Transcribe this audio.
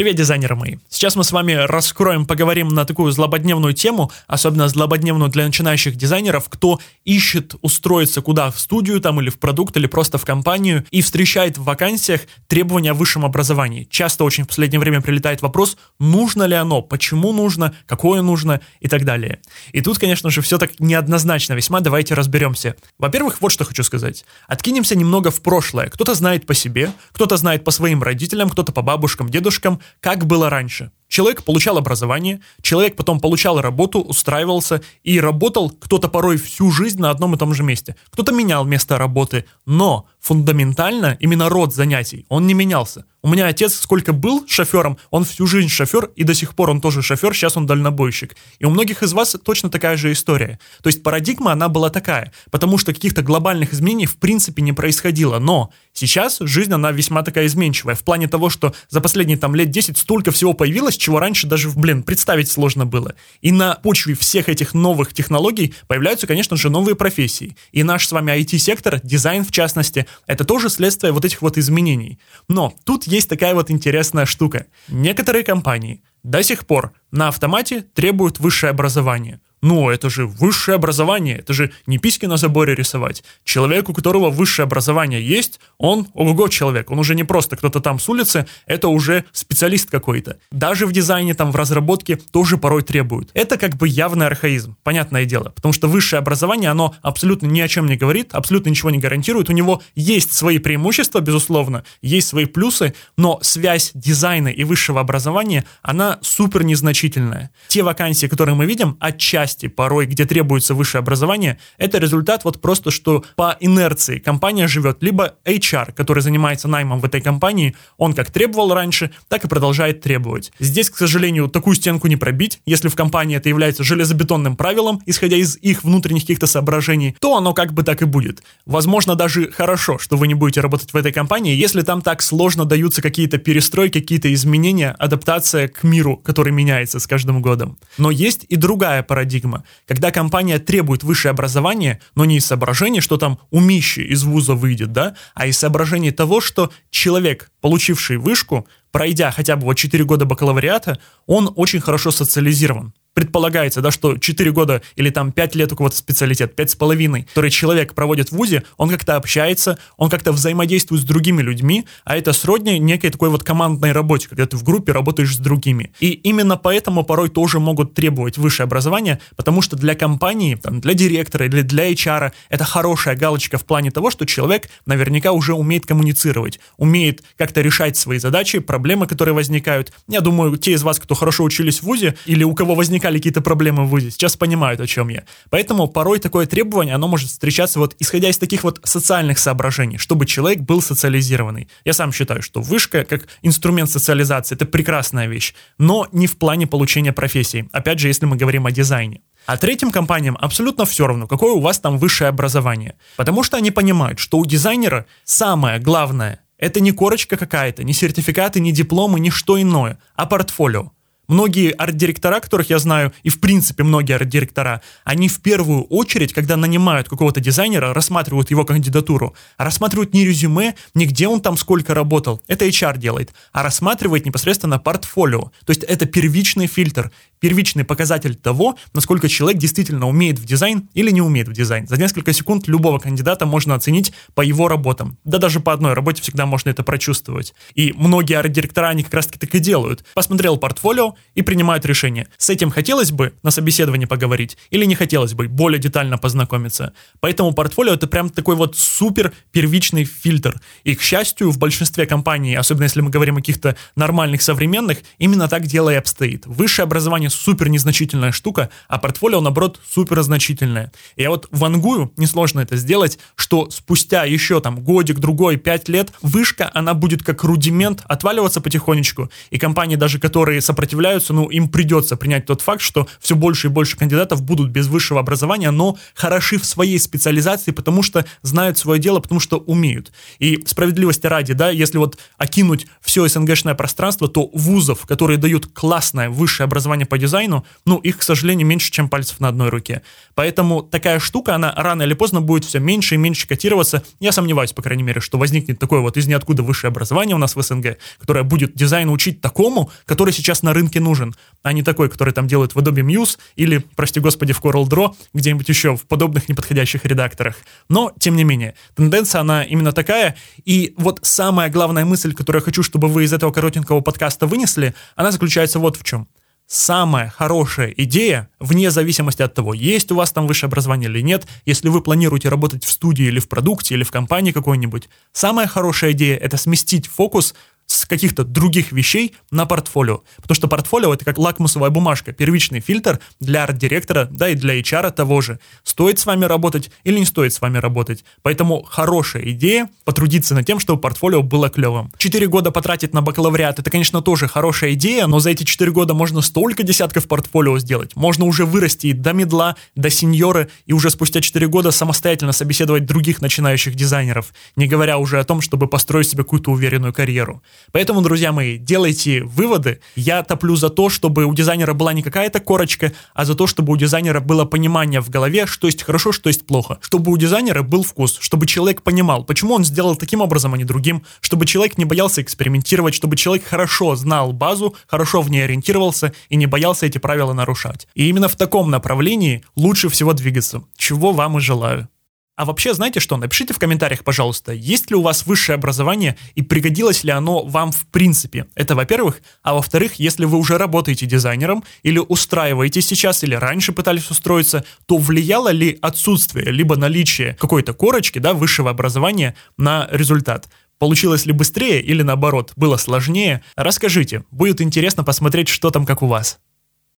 Привет, дизайнеры мои! Сейчас мы с вами раскроем, поговорим на такую злободневную тему, особенно злободневную для начинающих дизайнеров, кто ищет устроиться куда, в студию там или в продукт, или просто в компанию, и встречает в вакансиях требования о высшем образовании. Часто очень в последнее время прилетает вопрос, нужно ли оно, почему нужно, какое нужно и так далее. И тут, конечно же, все так неоднозначно весьма, давайте разберемся. Во-первых, вот что хочу сказать. Откинемся немного в прошлое. Кто-то знает по себе, кто-то знает по своим родителям, кто-то по бабушкам, дедушкам, как было раньше. Человек получал образование, человек потом получал работу, устраивался и работал кто-то порой всю жизнь на одном и том же месте. Кто-то менял место работы, но фундаментально именно род занятий, он не менялся. У меня отец сколько был шофером, он всю жизнь шофер, и до сих пор он тоже шофер, сейчас он дальнобойщик. И у многих из вас точно такая же история. То есть парадигма, она была такая, потому что каких-то глобальных изменений в принципе не происходило. Но сейчас жизнь, она весьма такая изменчивая, в плане того, что за последние там лет 10 столько всего появилось, чего раньше даже, блин, представить сложно было. И на почве всех этих новых технологий появляются, конечно же, новые профессии. И наш с вами IT-сектор, дизайн в частности, это тоже следствие вот этих вот изменений. Но тут есть такая вот интересная штука. Некоторые компании до сих пор на автомате требуют высшее образование – ну, это же высшее образование, это же не письки на заборе рисовать. Человек, у которого высшее образование есть, он ого-го человек, он уже не просто кто-то там с улицы, это уже специалист какой-то. Даже в дизайне, там, в разработке тоже порой требуют. Это как бы явный архаизм, понятное дело, потому что высшее образование, оно абсолютно ни о чем не говорит, абсолютно ничего не гарантирует, у него есть свои преимущества, безусловно, есть свои плюсы, но связь дизайна и высшего образования, она супер незначительная. Те вакансии, которые мы видим, отчасти части порой, где требуется высшее образование, это результат вот просто, что по инерции компания живет, либо HR, который занимается наймом в этой компании, он как требовал раньше, так и продолжает требовать. Здесь, к сожалению, такую стенку не пробить. Если в компании это является железобетонным правилом, исходя из их внутренних каких-то соображений, то оно как бы так и будет. Возможно, даже хорошо, что вы не будете работать в этой компании, если там так сложно даются какие-то перестройки, какие-то изменения, адаптация к миру, который меняется с каждым годом. Но есть и другая парадигма парадигма, когда компания требует высшее образование, но не из соображений, что там умище из вуза выйдет, да, а из соображений того, что человек, получивший вышку, пройдя хотя бы вот 4 года бакалавриата, он очень хорошо социализирован предполагается, да, что 4 года или там 5 лет у кого-то специалитет, 5 с половиной, который человек проводит в ВУЗе, он как-то общается, он как-то взаимодействует с другими людьми, а это сродни некой такой вот командной работе, когда ты в группе работаешь с другими. И именно поэтому порой тоже могут требовать высшее образование, потому что для компании, там, для директора или для HR это хорошая галочка в плане того, что человек наверняка уже умеет коммуницировать, умеет как-то решать свои задачи, проблемы, которые возникают. Я думаю, те из вас, кто хорошо учились в ВУЗе или у кого возникают возникали какие-то проблемы в ВУЗе, сейчас понимают, о чем я. Поэтому порой такое требование, оно может встречаться вот исходя из таких вот социальных соображений, чтобы человек был социализированный. Я сам считаю, что вышка как инструмент социализации это прекрасная вещь, но не в плане получения профессии. Опять же, если мы говорим о дизайне. А третьим компаниям абсолютно все равно, какое у вас там высшее образование. Потому что они понимают, что у дизайнера самое главное – это не корочка какая-то, не сертификаты, не дипломы, не что иное, а портфолио. Многие арт-директора, которых я знаю, и в принципе многие арт-директора, они в первую очередь, когда нанимают какого-то дизайнера, рассматривают его кандидатуру, а рассматривают не резюме, не где он там сколько работал, это HR делает, а рассматривает непосредственно портфолио. То есть это первичный фильтр, первичный показатель того, насколько человек действительно умеет в дизайн или не умеет в дизайн. За несколько секунд любого кандидата можно оценить по его работам. Да даже по одной работе всегда можно это прочувствовать. И многие арт-директора, они как раз-таки так и делают. Посмотрел портфолио, и принимают решение. С этим хотелось бы на собеседовании поговорить или не хотелось бы более детально познакомиться. Поэтому портфолио это прям такой вот супер первичный фильтр. И, к счастью, в большинстве компаний, особенно если мы говорим о каких-то нормальных современных, именно так дело и обстоит. Высшее образование супер незначительная штука, а портфолио, наоборот, супер значительное. Я вот вангую, несложно это сделать, что спустя еще там годик, другой, пять лет, вышка, она будет как рудимент отваливаться потихонечку, и компании даже, которые сопротивляются являются, ну, им придется принять тот факт, что все больше и больше кандидатов будут без высшего образования, но хороши в своей специализации, потому что знают свое дело, потому что умеют. И справедливости ради, да, если вот окинуть все СНГшное пространство, то вузов, которые дают классное высшее образование по дизайну, ну, их, к сожалению, меньше, чем пальцев на одной руке. Поэтому такая штука, она рано или поздно будет все меньше и меньше котироваться. Я сомневаюсь, по крайней мере, что возникнет такое вот из ниоткуда высшее образование у нас в СНГ, которое будет дизайн учить такому, который сейчас на рынке нужен, а не такой, который там делают в Adobe Muse или, прости господи, в Coral Draw, где-нибудь еще в подобных неподходящих редакторах. Но, тем не менее, тенденция, она именно такая. И вот самая главная мысль, которую я хочу, чтобы вы из этого коротенького подкаста вынесли, она заключается вот в чем самая хорошая идея, вне зависимости от того, есть у вас там высшее образование или нет, если вы планируете работать в студии или в продукте, или в компании какой-нибудь, самая хорошая идея — это сместить фокус с каких-то других вещей на портфолио. Потому что портфолио — это как лакмусовая бумажка, первичный фильтр для арт-директора, да и для HR того же. Стоит с вами работать или не стоит с вами работать. Поэтому хорошая идея — потрудиться над тем, чтобы портфолио было клевым. Четыре года потратить на бакалавриат — это, конечно, тоже хорошая идея, но за эти четыре года можно столько десятков портфолио сделать. Можно уже вырасти до медла, до сеньора, и уже спустя четыре года самостоятельно собеседовать других начинающих дизайнеров, не говоря уже о том, чтобы построить себе какую-то уверенную карьеру. Поэтому, друзья мои, делайте выводы. Я топлю за то, чтобы у дизайнера была не какая-то корочка, а за то, чтобы у дизайнера было понимание в голове, что есть хорошо, что есть плохо. Чтобы у дизайнера был вкус, чтобы человек понимал, почему он сделал таким образом, а не другим, чтобы человек не боялся экспериментировать, чтобы человек хорошо знал базу, хорошо в ней ориентировался и не боялся эти правила нарушать. И именно в таком направлении лучше всего двигаться, чего вам и желаю. А вообще, знаете что, напишите в комментариях, пожалуйста, есть ли у вас высшее образование и пригодилось ли оно вам в принципе. Это во-первых. А во-вторых, если вы уже работаете дизайнером или устраиваетесь сейчас, или раньше пытались устроиться, то влияло ли отсутствие, либо наличие какой-то корочки, да, высшего образования на результат? Получилось ли быстрее или наоборот, было сложнее? Расскажите, будет интересно посмотреть, что там как у вас.